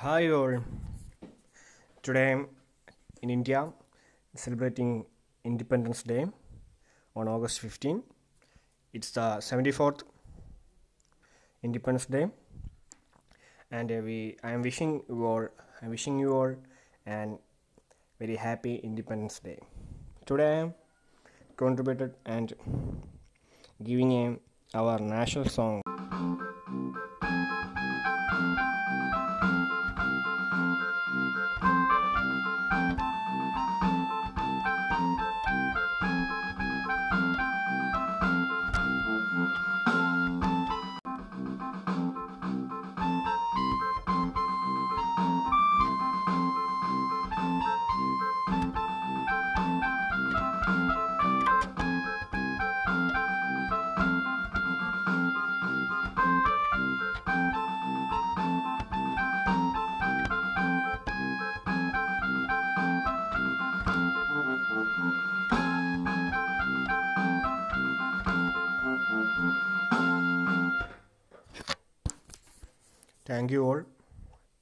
Hi all. Today I'm in India celebrating Independence Day on August 15. It's the 74th Independence Day and uh, we I am wishing you all I'm wishing you all an very happy Independence Day. Today I am contributed and giving a, our national song Thank you all.